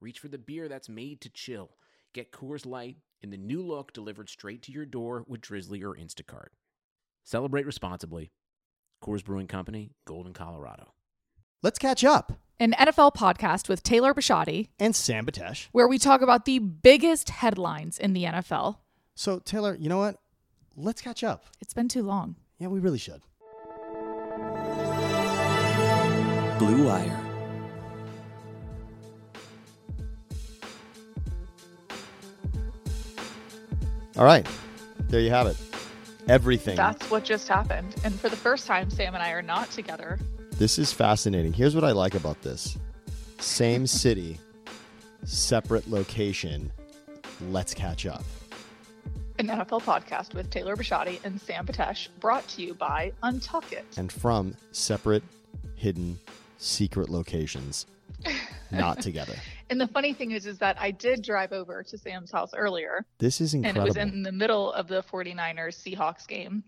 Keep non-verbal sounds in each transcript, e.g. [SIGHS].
reach for the beer that's made to chill. Get Coors Light in the new look delivered straight to your door with Drizly or Instacart. Celebrate responsibly. Coors Brewing Company, Golden, Colorado. Let's catch up. An NFL podcast with Taylor Bisciotti, And Sam Batesh. where we talk about the biggest headlines in the NFL. So, Taylor, you know what? Let's catch up. It's been too long. Yeah, we really should. Blue Wire. All right. There you have it. Everything. That's what just happened. And for the first time, Sam and I are not together. This is fascinating. Here's what I like about this same [LAUGHS] city, separate location. Let's catch up. An NFL podcast with Taylor Bisciotti and Sam Patesh, brought to you by Untuck It. And from separate, hidden, secret locations, [LAUGHS] not together. And the funny thing is, is that I did drive over to Sam's house earlier, This is incredible. and it was in the middle of the 49ers Seahawks game.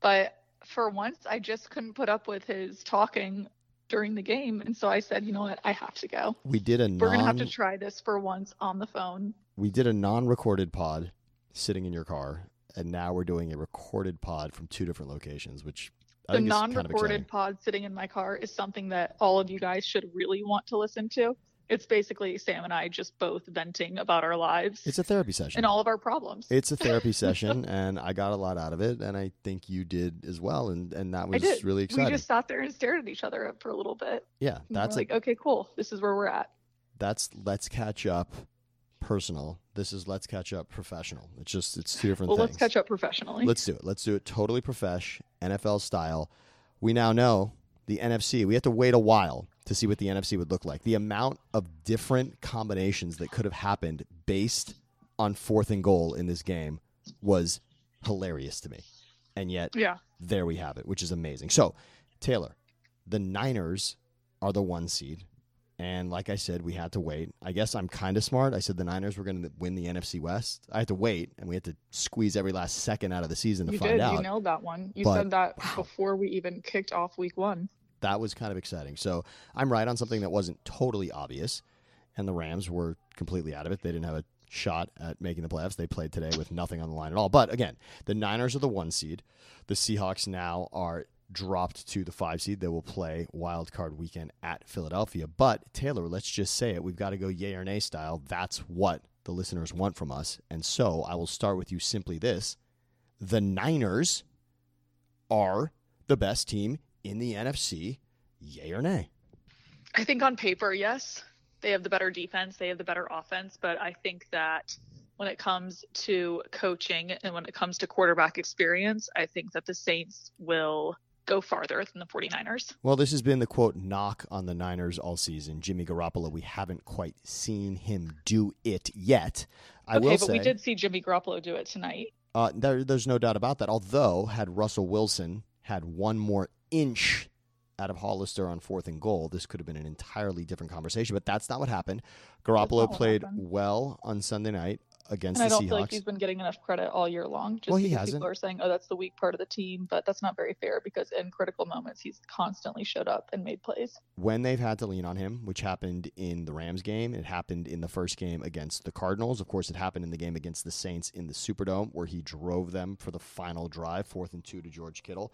But for once, I just couldn't put up with his talking during the game. And so I said, you know what? I have to go. we did a We're going to have to try this for once on the phone. we did a non-recorded pod sitting in your car, and now we're doing a recorded pod from two different locations, which I The think is non kind of recorded pod sitting in my car is something that all of you guys should really want to listen to. It's basically Sam and I just both venting about our lives It's a therapy session. and all of our problems. It's a therapy [LAUGHS] session, and I got a lot out of it, and I think you did as well, and and that was really exciting. We just sat there and stared at each other for a little bit. yeah, that's like, a, okay, cool. This is where we're at. that's let's catch up, personal. This is let's catch up, professional. It's just it's two different Well, things. let's catch up professionally. Let's do it. Let's do it totally profesh, NFL style. We now know the NFC. We have to wait a while to see what the NFC would look like. The amount of different combinations that could have happened based on fourth and goal in this game was hilarious to me. And yet, yeah. there we have it, which is amazing. So, Taylor, the Niners are the one seed. And like I said, we had to wait. I guess I'm kind of smart. I said the Niners were going to win the NFC West. I had to wait, and we had to squeeze every last second out of the season to You find did. out. You nailed that one. You But- said that wow. before we even kicked off week one. That was kind of exciting. So I'm right on something that wasn't totally obvious, and the Rams were completely out of it. They didn't have a shot at making the playoffs. They played today with nothing on the line at all. But again, the Niners are the one seed. The Seahawks now are dropped to the five seed. They will play wild card weekend at Philadelphia. But Taylor, let's just say it. We've got to go yay or nay style. That's what the listeners want from us. And so I will start with you simply this. The Niners are the best team in the NFC, yay or nay? I think on paper, yes, they have the better defense, they have the better offense, but I think that when it comes to coaching and when it comes to quarterback experience, I think that the Saints will go farther than the 49ers. Well, this has been the quote knock on the Niners all season. Jimmy Garoppolo, we haven't quite seen him do it yet. I okay, will but say we did see Jimmy Garoppolo do it tonight. uh, there, there's no doubt about that. Although, had Russell Wilson had one more inch out of Hollister on fourth and goal, this could have been an entirely different conversation. But that's not what happened. Garoppolo what played happened. well on Sunday night against And I the don't feel like Seahawks. he's been getting enough credit all year long. Just Well, he hasn't. people are saying, "Oh, that's the weak part of the team," but that's not very fair because in critical moments, he's constantly showed up and made plays. when they've had to lean on him, which happened in the Rams game, it happened in the first game against the Cardinals. Of course, it happened in the game against the Saints in the Superdome, where he drove them for the final drive, fourth and two to George Kittle.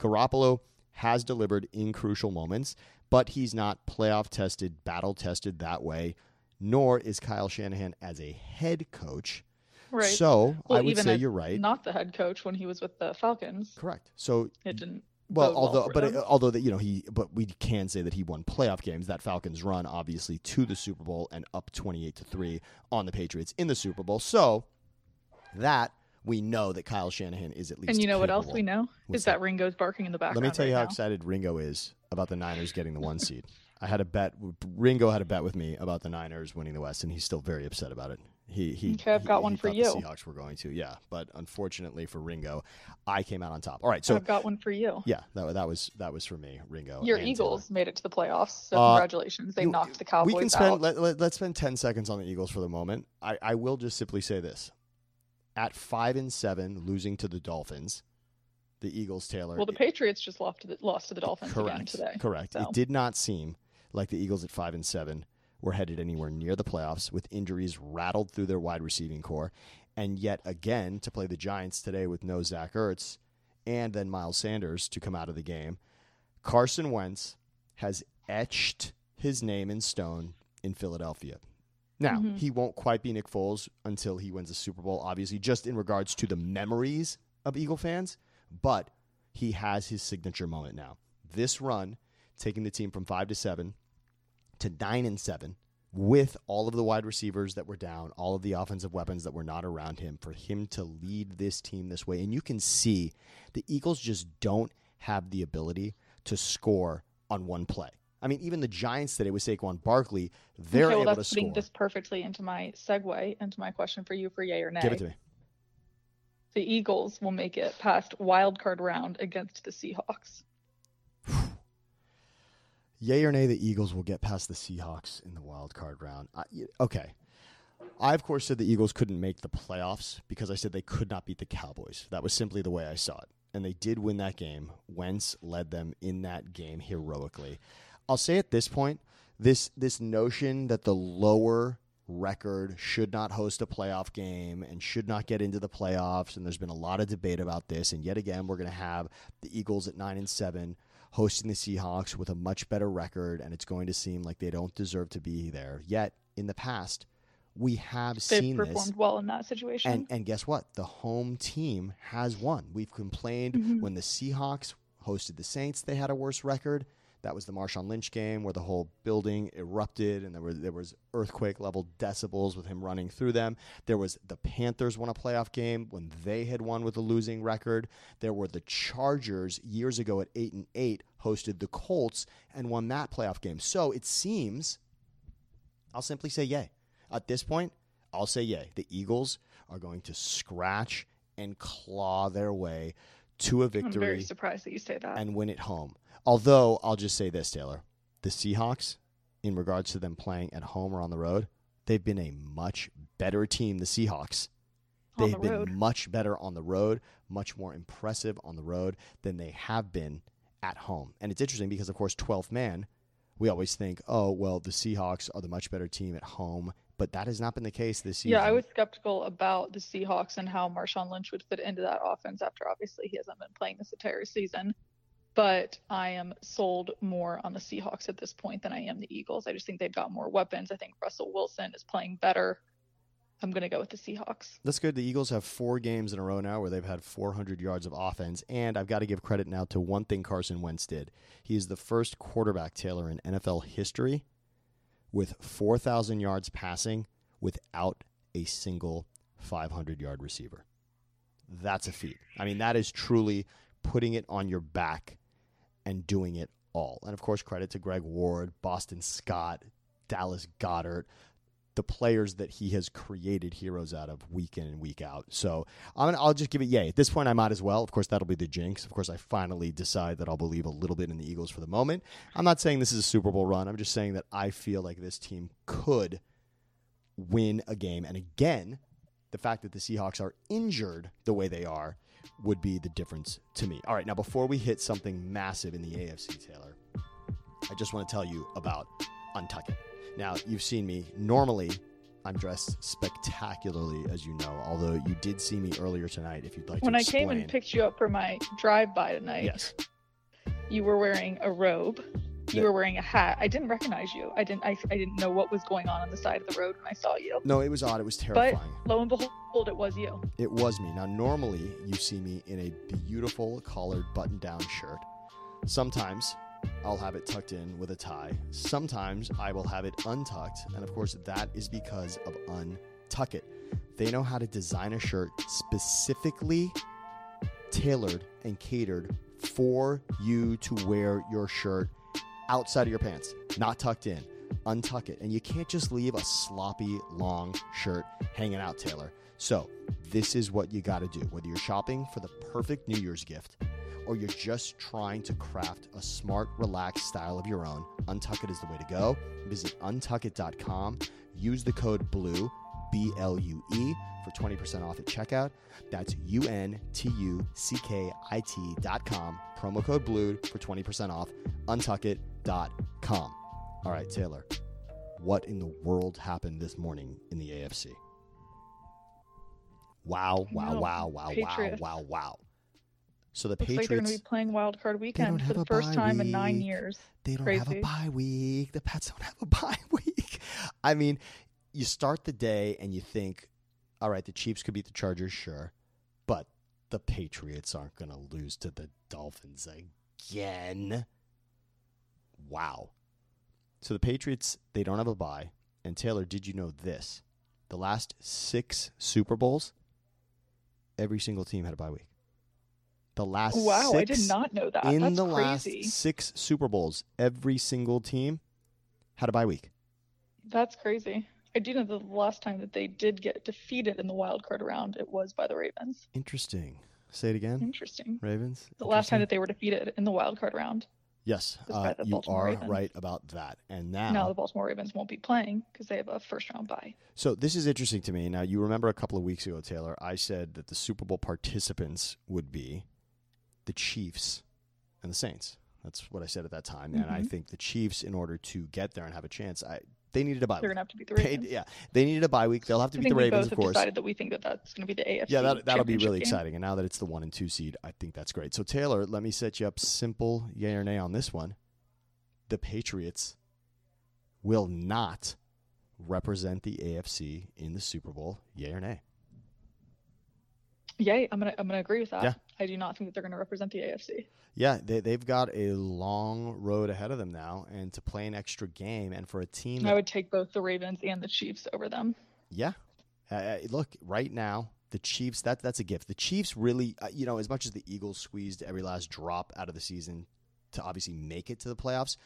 Garoppolo has delivered in crucial moments, but he's not playoff tested, battle tested that way, nor is Kyle Shanahan as a head coach. Right. So Well, I would say you're right. Not the head coach when he was with the Falcons. Correct. So It didn't. well, although, but uh, although that you know he, but we can say that he won playoff games. That Falcons run obviously to the Super Bowl and up twenty eight to three on the Patriots in the Super Bowl. So that we know that Kyle Shanahan is at least. And you know what else we know is that Ringo's barking in the background. Let me tell you right how now. excited Ringo is about the Niners getting the one seed. [LAUGHS] I had a bet. Ringo had a bet with me about the Niners winning the West, and he's still very upset about it. He he. Okay, I've got he- one he for you. The Seahawks were going to, yeah, but unfortunately for Ringo, I came out on top. All right, so I've got one for you. yeah, that, that was that was for me, Ringo. Your Eagles made it to the playoffs, so Uh, congratulations. They you- knocked the. Cowboys We can spend out. let, let, let's spend ten seconds on the Eagles for the moment. I, I will just simply say this: at five and seven, losing to the Dolphins, the Eagles, Taylor. well, the Patriots just lost to the, lost to the Dolphins again Correct. today. Correct. so. It did not seem like the Eagles at five and seven were headed anywhere near the playoffs, with injuries rattled through their wide receiving core, and yet again to play the Giants today with no Zach Ertz and then Miles Sanders to come out of the game. Carson Wentz has etched his name in stone in Philadelphia. Now, Mhm. he won't quite be Nick Foles until he wins a Super Bowl, obviously, just in regards to the memories of Eagle fans, but he has his signature moment now. This run, taking the team from five to seven to nine and seven, with all of the wide receivers that were down, all of the offensive weapons that were not around him, for him to lead this team this way. And you can see the Eagles just don't have the ability to score on one play. I mean, even the Giants today with Saquon Barkley, they're okay, well, able that's to putting score. this perfectly into my segue into my question for you for yay or nay. Give it to me. The Eagles will make it past wild card round against the Seahawks. [SIGHS] Yay or nay, the Eagles will get past the Seahawks in the wild card round. I, okay. I, of course, said the Eagles couldn't make the playoffs because I said they could not beat the Cowboys. That was simply the way I saw it. And they did win that game. Wentz led them in that game heroically. I'll say at this point, this this notion that the lower record should not host a playoff game and should not get into the playoffs, and there's been a lot of debate about this. And yet again, we're going to have the Eagles at nine and seven hosting the Seahawks with a much better record, and it's going to seem like they don't deserve to be there. Yet in the past, we have They've seen performed this. well in that situation. And and guess what? The home team has won. We've complained Mhm. when the Seahawks hosted the Saints, they had a worse record. That was the Marshawn Lynch game where the whole building erupted and there were there was earthquake level decibels with him running through them. There was the Panthers won a playoff game when they had won with a losing record. There were the Chargers years ago at 8 and 8 hosted the Colts and won that playoff game. So it seems I'll simply say yay. At this point, I'll say yay. The Eagles are going to scratch and claw their way to a victory. I'm very surprised that you say that. and win it home. Although I'll just say this, Taylor, the Seahawks, in regards to them playing at home or on the road, they've been a much better team. The Seahawks, they've the been road. much better on the road, much more impressive on the road than they have been at home. And it's interesting because, of course, 12th man, we always think, oh, well, the Seahawks are the much better team at home, but that has not been the case this season. Yeah, I was skeptical about the Seahawks and how Marshawn Lynch would fit into that offense after obviously he hasn't been playing this entire season. But I am sold more on the Seahawks at this point than I am the Eagles. I just think they've got more weapons. I think Russell Wilson is playing better. I'm going to go with the Seahawks. That's good. The Eagles have four games in a row now where they've had 400 yards of offense. And I've got to give credit now to one thing Carson Wentz did. He is the first quarterback, Taylor, in NFL history with 4,000 yards passing without a single 500 yard receiver. That's a feat. I mean, that is truly putting it on your back and doing it all. And of course, credit to Greg Ward, Boston Scott, Dallas Goedert, the players that he has created heroes out of week in and week out. So I'm gonna, I'll just give it yay. At this point, I might as well. Of course, that'll be the jinx. Of course, I finally decide that I'll believe a little bit in the Eagles for the moment. I'm not saying this is a Super Bowl run. I'm just saying that I feel like this team could win a game. And again, the fact that the Seahawks are injured the way they are would be the difference to me. All right, now before we hit something massive in the AFC, Taylor, I just want to tell you about Untuck It. Now, you've seen me. Normally, I'm dressed spectacularly, as you know, although you did see me earlier tonight, if you'd like When I came and picked you up for my drive by tonight, Yes. you were wearing a robe. You were wearing a hat. I didn't recognize you. I didn't. I, I didn't know what was going on on the side of the road when I saw you. No, it was odd. It was terrifying. But terrifying. lo and behold, it was you. It was me. Now, normally you see me in a beautiful collared button down shirt. Sometimes I'll have it tucked in with a tie. Sometimes I will have it untucked. And of course, that is because of Untuck It. They know how to design a shirt specifically tailored and catered for you to wear your shirt outside of your pants. not tucked in. Untuck it. And you can't just leave a sloppy, long shirt hanging out, Taylor. So, this is what you got to do. Whether you're shopping for the perfect New Year's gift or you're just trying to craft a smart, relaxed style of your own, Untuck It is the way to go. Visit untuckit.com. Use the code BLUE, B L U E, for 20% off at checkout. That's U N T U C K I T.com. Promo code BLUE for 20% off. Untuckit.com. All right, Taylor, what in the world happened this morning in the AFC? Wow, wow, No, wow, wow, Patriots. wow, wow, wow. So the Looks like they're going to be playing Wild Card Weekend for the first time in nine years. they don't have a bye week. The Pats don't have a [LAUGHS] bye week. I mean, you start the day and you think, all right, the Chiefs could beat the Chargers, sure, but the Patriots aren't going to lose to the Dolphins again. Wow. So the Patriots, they don't have a bye. And Taylor, did you know this? The last six Super Bowls, every single team had a bye week. The last Wow, I did not know that. in That's the crazy. last six Super Bowls, every single team had a bye week. That's crazy. I do know the last time that they did get defeated in the wild card round, it was by the Ravens. Interesting. Say it again, Interesting. Ravens. The last time that they were defeated in the wild card round. Yes, uh, you Baltimore are Ravens. right about that. And now, Now the Baltimore Ravens won't be playing because they have a first round bye. so this is interesting to me. Now you remember a couple of weeks ago, Taylor, I said that the Super Bowl participants would be the Chiefs and the Saints. That's what I said at that time, and I Mhm. think the Chiefs, in order to get there and have a chance, I they needed a bye. They're week. to have to beat the They- Ravens. yeah, they needed a bye week. They'll have to I beat the Ravens, both of course. decided that we think that that's going to be the AFC. Yeah, that, that'll be really game. exciting. And now that it's the one and two seed, I think that's great. So, Taylor, let me set you up simple yay or nay on this one. The Patriots will not represent the AFC in the Super Bowl. Yay or nay? Yay, I'm gonna I'm gonna agree with that. Yeah. I do not think that they're gonna represent the AFC. Yeah, they, they've got a long road ahead of them now, and to play an extra game, and for a team I would take both the Ravens and the Chiefs over them. yeah, uh, uh, look right now, the Chiefs that that's a gift. The Chiefs really, uh, you know, as much as the Eagles squeezed every last drop out of the season to obviously make it to the playoffs,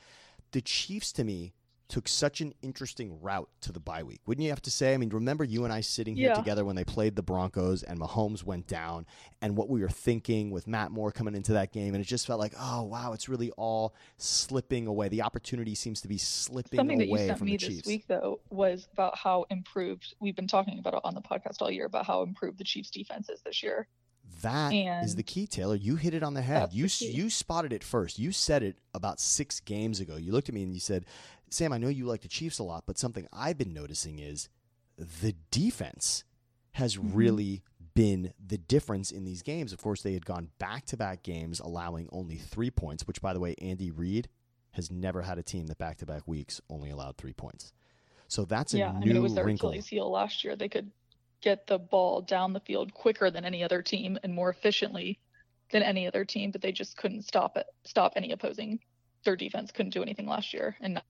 the Chiefs to me took such an interesting route to the bye week. Wouldn't you have to say? I mean, remember you and I sitting here Yeah. together when they played the Broncos and Mahomes went down and what we were thinking with Matt Moore coming into that game and it just felt like, "Oh, wow, it's really all slipping away. The opportunity seems to be slipping Something that you away sent from me the this Chiefs." week though was about how improved we've been talking about it on the podcast all year about how improved the Chiefs defense is this year. That is the key, Taylor. You hit it on the head. You the you spotted it first. You said it about six games ago. You looked at me and you said, "Sam, I know you like the Chiefs a lot, but something I've been noticing is the defense has Mhm. really been the difference in these games." Of course, they had gone back to back games, allowing only three points. Which, by the way, Andy Reid has never had a team that back to back weeks only allowed three points. So that's a yeah, new I mean it was their wrinkle. Achilles heel last year. They could get the ball down the field quicker than any other team and more efficiently than any other team, but they just couldn't stop it stop any opposing. Their defense couldn't do anything last year. And now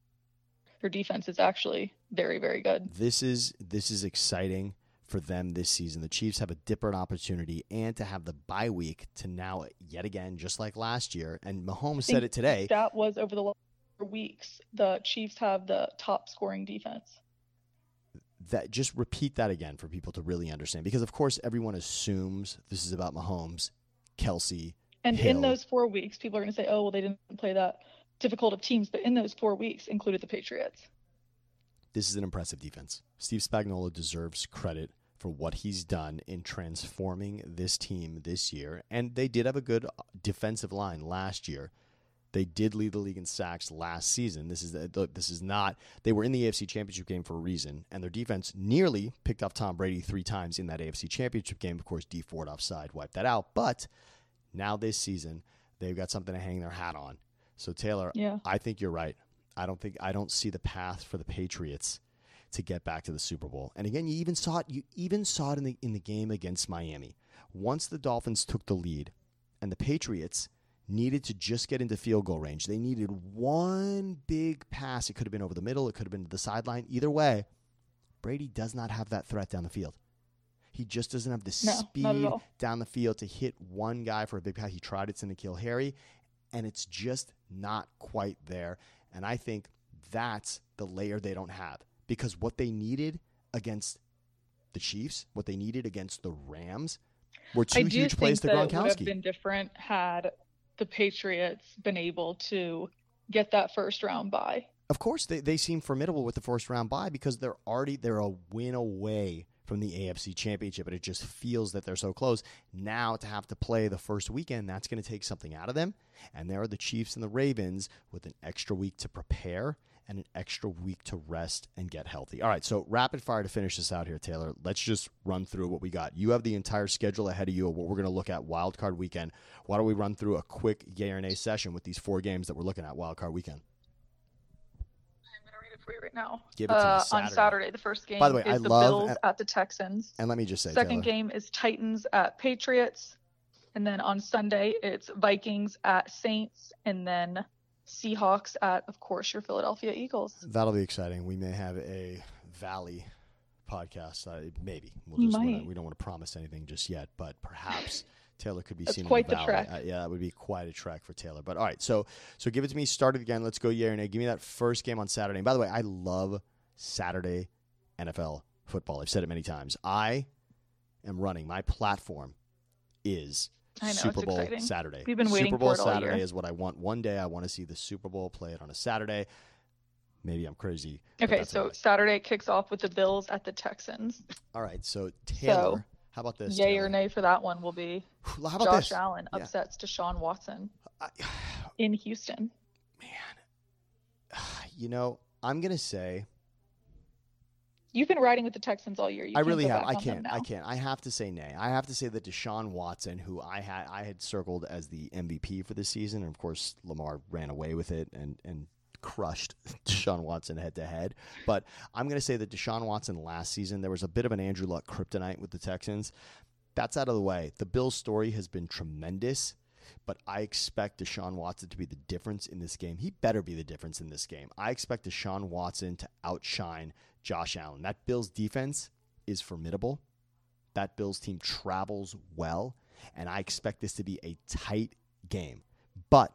their defense is actually very, very good. this is this is exciting for them this season. The Chiefs have a different opportunity and to have the bye week to now yet again, just like last year. And Mahomes said it today. That was over the last weeks. The Chiefs have the top scoring defense. That just repeat that again for people to really understand, because of course everyone assumes this is about Mahomes, Kelce. And Hill. in those four weeks, people are going to say, oh, well, they didn't play that difficult of teams. But in those four weeks, included the Patriots. This is an impressive defense. Steve Spagnuolo deserves credit for what he's done in transforming this team this year, and they did have a good defensive line last year. They did lead the league in sacks last season. This is look, this is not. They were in the AFC Championship game for a reason, and their defense nearly picked off Tom Brady three times in that AFC Championship game. Of course, Dee Ford offside wiped that out. But now this season, they've got something to hang their hat on. So Taylor, Yeah. I think you're right. I don't think I don't see the path for the Patriots to get back to the Super Bowl. And again, you even saw it. You even saw it in the in the game against Miami. Once the Dolphins took the lead, and the Patriots needed to just get into field goal range. They needed one big pass. It could have been over the middle. It could have been to the sideline. Either way, Brady does not have that threat down the field. He just doesn't have the No, speed down the field to hit one guy for a big pass. He tried it to N'Keal Harry, and it's just not quite there. And I think that's the layer they don't have because what they needed against the Chiefs, what they needed against the Rams, were two huge plays to it would have Gronkowski. been different had the Patriots been able to get that first round bye. Of course, they, they seem formidable with the first round bye because they're already they're a win away from the AFC Championship, but it just feels that they're so close. Now to have to play the first weekend, that's going to take something out of them. And there are the Chiefs and the Ravens with an extra week to prepare and an extra week to rest and get healthy. All right, so rapid fire to finish this out here, Taylor. Let's just run through what we got. You have the entire schedule ahead of you of what we're going to look at wild card weekend. Why don't we run through a quick yay or nay session with these four games that we're looking at wild card weekend? I'm gonna read it for you right now. Give it to uh, Saturday. On Saturday, the first game By the way, is I the love- Bills at the Texans. And let me just say, Second Taylor, game is Titans at Patriots, and then on Sunday it's Vikings at Saints, and then Seahawks at, of course, your Philadelphia Eagles. That'll be exciting. We may have a Valley podcast. Uh, maybe we'll just wanna- we don't want to promise anything just yet, but perhaps Taylor could be That's seen quite in the the Valley. Uh, yeah, that would be quite a track for Taylor. But all right, so so give it to me. Start it again. Let's go. Nay. Give me that first game on Saturday. And by the way, I love Saturday NFL football. I've said it many times. I am running. My platform is know, Super Bowl exciting. Saturday. We've been waiting Super Bowl for it all Saturday year. is what I want. One day I want to see the Super Bowl play it on a Saturday. Maybe I'm crazy. Okay, so. Saturday kicks off with the Bills at the Texans. all right. So Taylor, how about this? Yay Taylor? or nay for that one will be [SIGHS] How about Josh this? Allen Yeah. upsets Deshaun Watson I, [SIGHS] in Houston. man, [SIGHS] you know, I'm gonna say You've been riding with the Texans all year. You I really have. I can't. I can't. I have to say nay. I have to say that Deshaun Watson, who I had, I had circled as the MVP for this season, and of course Lamar ran away with it and and crushed [LAUGHS] Deshaun Watson head to head. But I'm going to say that Deshaun Watson last season there was a bit of an Andrew Luck kryptonite with the Texans. That's out of the way. The Bills' story has been tremendous. But I expect Deshaun Watson to be the difference in this game. He better be the difference in this game. I expect Deshaun Watson to outshine Josh Allen. That Bills defense is formidable. That Bills team travels well, and I expect this to be a tight game. But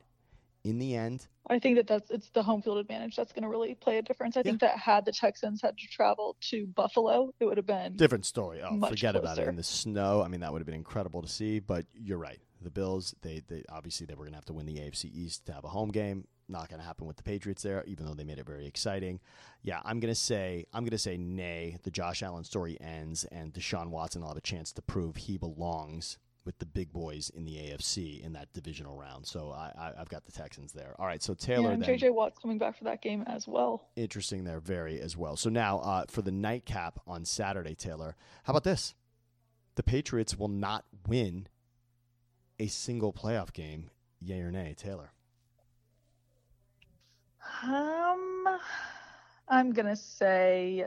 in the end, I think that that's it's the home field advantage that's going to really play a difference. I think that had the Texans had to travel to Buffalo, it would have been different story. Oh, forget about it. In the snow, I mean, that would have been incredible to see. But you're right. The Bills, they, they obviously they were going to have to win the AFC East to have a home game. Not going to happen with the Patriots there, even though they made it very exciting. Yeah, I'm going to say I'm going to say nay. The Josh Allen story ends, and Deshaun Watson will have a chance to prove he belongs with the big boys in the AFC in that divisional round. So I, I, I've got the Texans there. All right, so Taylor yeah, and then JJ Watt's coming back for that game as well. interesting there, very as well. So now uh, for the nightcap on Saturday, Taylor, how about this? The Patriots will not win a single playoff game. Yay or nay, Taylor? Um, I'm gonna say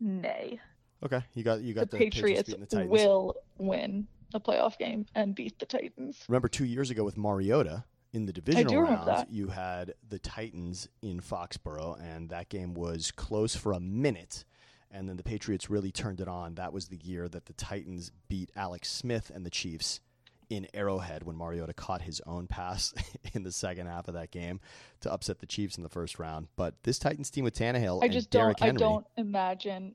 nay. Okay, you got you got the, Patriots the Titans. will win a playoff game and beat the Titans. Remember two years ago with Mariota in the divisional do remember round, that. you had the Titans in Foxborough, and that game was close for a minute. And then the Patriots really turned it on. That was the year that the Titans beat Alex Smith and the Chiefs in Arrowhead when Mariota caught his own pass [LAUGHS] in the second half of that game to upset the Chiefs in the first round. But this Titans team with Tannehill I just don't. Henry, I don't imagine.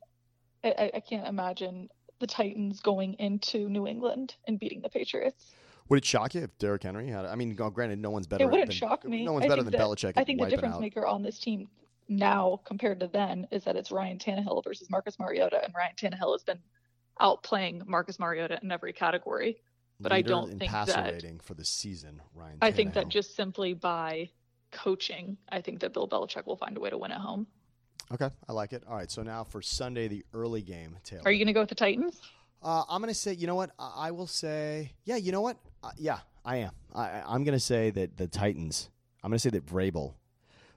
I, I- I can't imagine the Titans going into New England and beating the Patriots. would it shock you if Derrick Henry had? I mean, oh, granted, no one's better. it wouldn't than, shock me. No one's I better than that- Belichick. I think the difference out. maker on this team now compared to then is that it's Ryan Tannehill versus Marcus Mariota, and Ryan Tannehill has been outplaying Marcus Mariota in every category. But I don't in think that- rating for the season. Ryan. I think that just simply by coaching, I think that Bill Belichick will find a way to win at home. Okay, I like it. All right, so now for Sunday, the early game, Taylor. Are you going to go with the Titans? Uh, I'm going to say, you know what? I, I will say, yeah, you know what? Uh, yeah, I am. I- I'm going to say that the Titans, I'm going to say that Vrabel,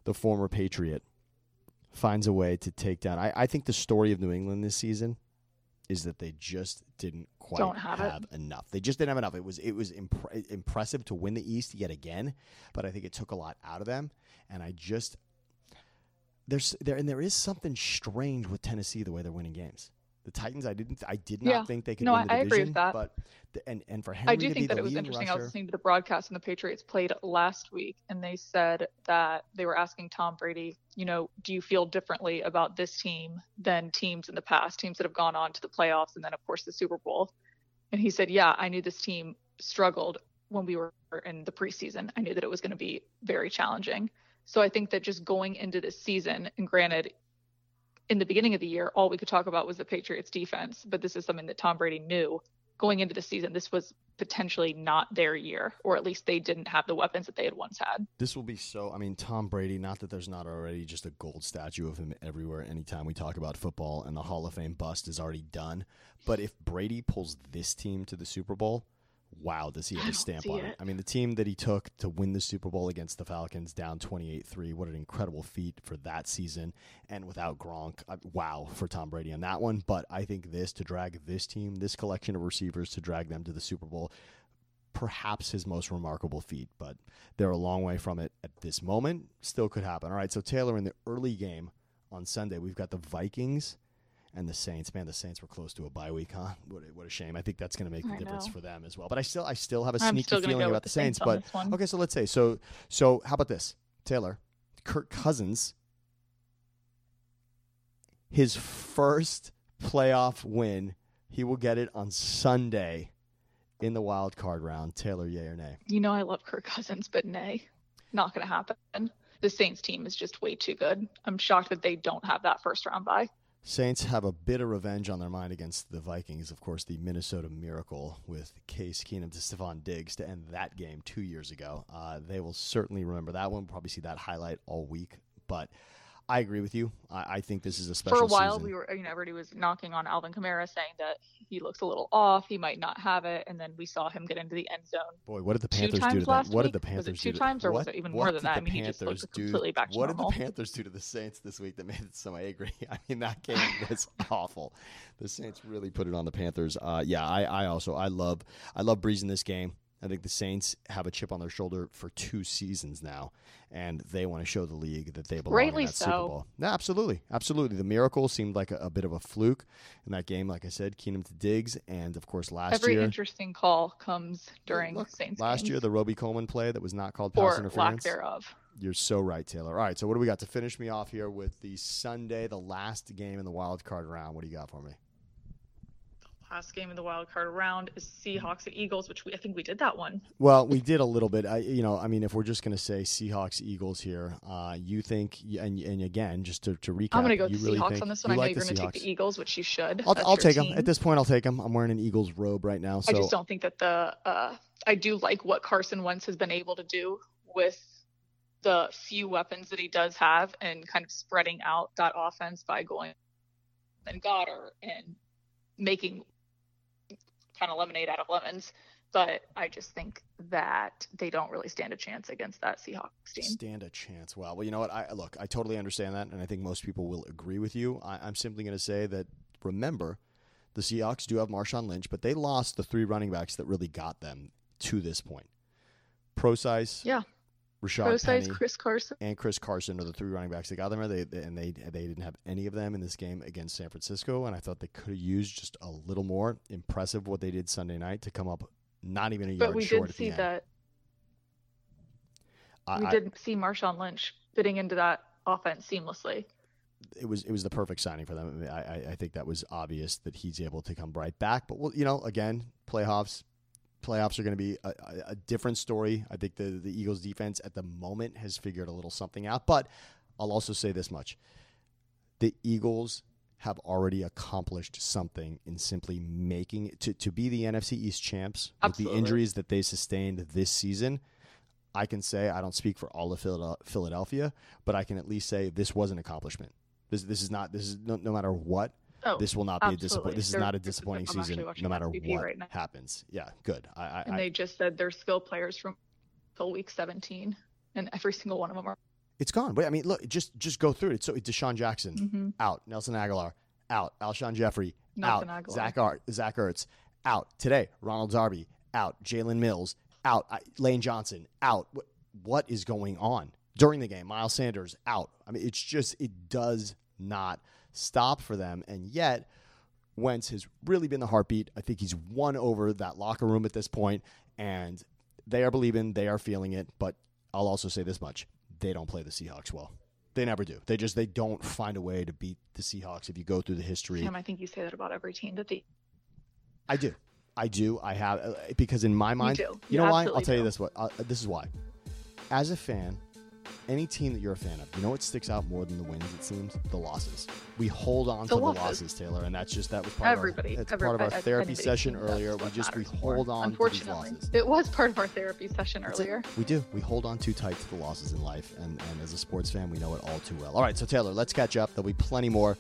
the former Patriot, finds a way to take down. I, I think the story of New England this season is that they just didn't quite Don't have it. enough. They just didn't have enough. It was it was impre- impressive to win the East yet again, but I think it took a lot out of them. And I just there's there and there is something strange with Tennessee the way they're winning games. The Titans, I didn't, I did not Yeah. think they could No, win the I- I agree with that. But the, and and for Henry I do think that it was interesting. I was rusher, listening to the broadcast, and the Patriots played last week, and they said that they were asking Tom Brady, you know, do you feel differently about this team than teams in the past, teams that have gone on to the playoffs and then, of course, the Super Bowl? And he said, yeah, I knew this team struggled when we were in the preseason. I knew that it was going to be very challenging. So I think that just going into this season, and granted, in the beginning of the year, all we could talk about was the Patriots defense, but this is something that Tom Brady knew going into the season. This was potentially not their year, or at least they didn't have the weapons that they had once had. this will be so. I mean, Tom Brady. Not that there's not already just a gold statue of him everywhere. Anytime we talk about football, and the Hall of Fame bust is already done. But if Brady pulls this team to the Super Bowl, wow, does he have a stamp on it? it. I mean, the team that he took to win the Super Bowl against the Falcons down 28-3. What an incredible feat for that season. And without Gronk, wow for Tom Brady on that one. But I think this to drag this team, this collection of receivers to drag them to the Super Bowl, perhaps his most remarkable feat, but they're a long way from it at this moment. Still could happen. All right, so Taylor, in the early game on Sunday, we've got the Vikings and the Saints. Man, the Saints were close to a bye week, huh? What a, what a shame. I think that's going to make the I difference know. for them as well. But I still, I still have a I'm sneaky still going to feeling about the Saints. Saints, but on this one. okay, so let's say so. So how about this, Taylor? Kirk Cousins, his first playoff win. He will get it on Sunday in the wild card round. Taylor, yay or nay? You know, I love Kirk Cousins, but nay, not going to happen. The Saints team is just way too good. I'm shocked that they don't have that first round bye. Saints have a bit of revenge on their mind against the Vikings. Of course, the Minnesota Miracle with Case Keenum to Stefon Diggs to end that game two years ago. Uh, they will certainly remember that one. Probably see that highlight all week. But I agree with you. I, I think this is a special For a while, season. we were, you know, everybody was knocking on Alvin Kamara, saying that he looks a little off. He might not have it, and then we saw him get into the end zone Boy, what did the Panthers do to them? What did the Panthers Was it do two to- times, or was it even what more than that? I mean, he just looked do- completely back to What normal. did the Panthers do to the Saints this week that made it so angry? [LAUGHS] I mean, that game [LAUGHS] was awful. The Saints really put it on the Panthers. Uh, yeah, I, I also I love I love breezing this game. I think the Saints have a chip on their shoulder for two seasons now, and they want to show the league that they belong Rightly in that Super so. Bowl. No, absolutely, absolutely. The miracle seemed like a, a bit of a fluke in that game. Like I said, Keenum to Diggs, and of course last Every year. Every interesting call comes during Look, Saints last games, year, the Robey-Coleman play that was not called pass or lack interference. thereof. You're so right, Taylor. All right, so what do we got to finish me off here with the Sunday, the last game in the wild card round? What do you got for me? Last game of the wild card round is Seahawks and Eagles, which we I think we did that one. Well, we did a little bit. I, you know, I mean, if we're just going to say Seahawks, Eagles here, uh, you think, and, and again, just to, to recap, I'm going to go with the really Seahawks on this one. I know like you're going to take the Eagles, which you should. I'll, I'll take them. At this point, I'll take them. I'm wearing an Eagles robe right now, so I just don't think that the uh, I do like what Carson Wentz has been able to do with the few weapons that he does have and kind of spreading out that offense by going and Goedert and making kind of lemonade out of lemons. But I just think that they don't really stand a chance against that Seahawks team. stand a chance. Well, well, you know what? I look, I totally understand that, and I think most people will agree with you. I, I'm simply going to say that remember, the Seahawks do have Marshawn Lynch, but they lost the three running backs that really got them to this point. Prosise, Yeah. Rashaad size Penny, Chris Carson. and Chris Carson are the three running backs that got them. They, they and they they didn't have any of them in this game against San Francisco, and I thought they could have used just a little more. Impressive what they did Sunday night to come up not even a yard short. But we did see that I- we I- did see Marshawn Lynch fitting into that offense seamlessly. it was it was the perfect signing for them. I, I, I- I think that was obvious that he's able to come right back. But well, you know, again, playoffs playoffs are going to be a, a, different story. I think the the Eagles defense at the moment has figured a little something out. But I'll also say this much: the Eagles have already accomplished something in simply making it to, to be the NFC East champs with the injuries that they sustained this season. I can say I don't speak for all of Philadelphia, but I can at least say this was an accomplishment. This this is not this is no, no matter what Oh, this will not be a absolutely. disappoint. This is They're- not a disappointing season, no matter SVP what right happens. Yeah, good. I, I, and I they just said they're skill players from till week 17, and every single one of them are. it's gone. But I mean, look, just just go through it. So DeSean Jackson Mhm. out, Nelson Agholor out, Alshon Jeffery Nelson out, Agholor. Zach Art, Zach Ertz out today. Ronald Darby out, Jalen Mills out, I, Lane Johnson out. What, what is going on during the game? Miles Sanders out. I mean, it's just it does not stop for them, and yet Wentz has really been the heartbeat. I think he's won over that locker room at this point, and they are believing, they are feeling it. But I'll also say this much: they don't play the Seahawks well. They never do. They just they don't find a way to beat the Seahawks. If you go through the history, Sam, I think you say that about every team that they I do. I do. I have uh, because in my mind, do. you You know why? I'll tell you this. What uh, this is why. As a fan, any team that you're a fan of, you know what sticks out more than the wins? It seems the losses. We hold on The to losses. the losses, Taylor, and that's just that was part everybody of our, every, part of our I- therapy session earlier. We just we hold more. on to these Unfortunately, losses. it was part of our therapy session That's it. earlier. We do. We hold on too tight to the losses in life, and, and as a sports fan, we know it all too well. All right, so Taylor, let's catch up. There'll be plenty more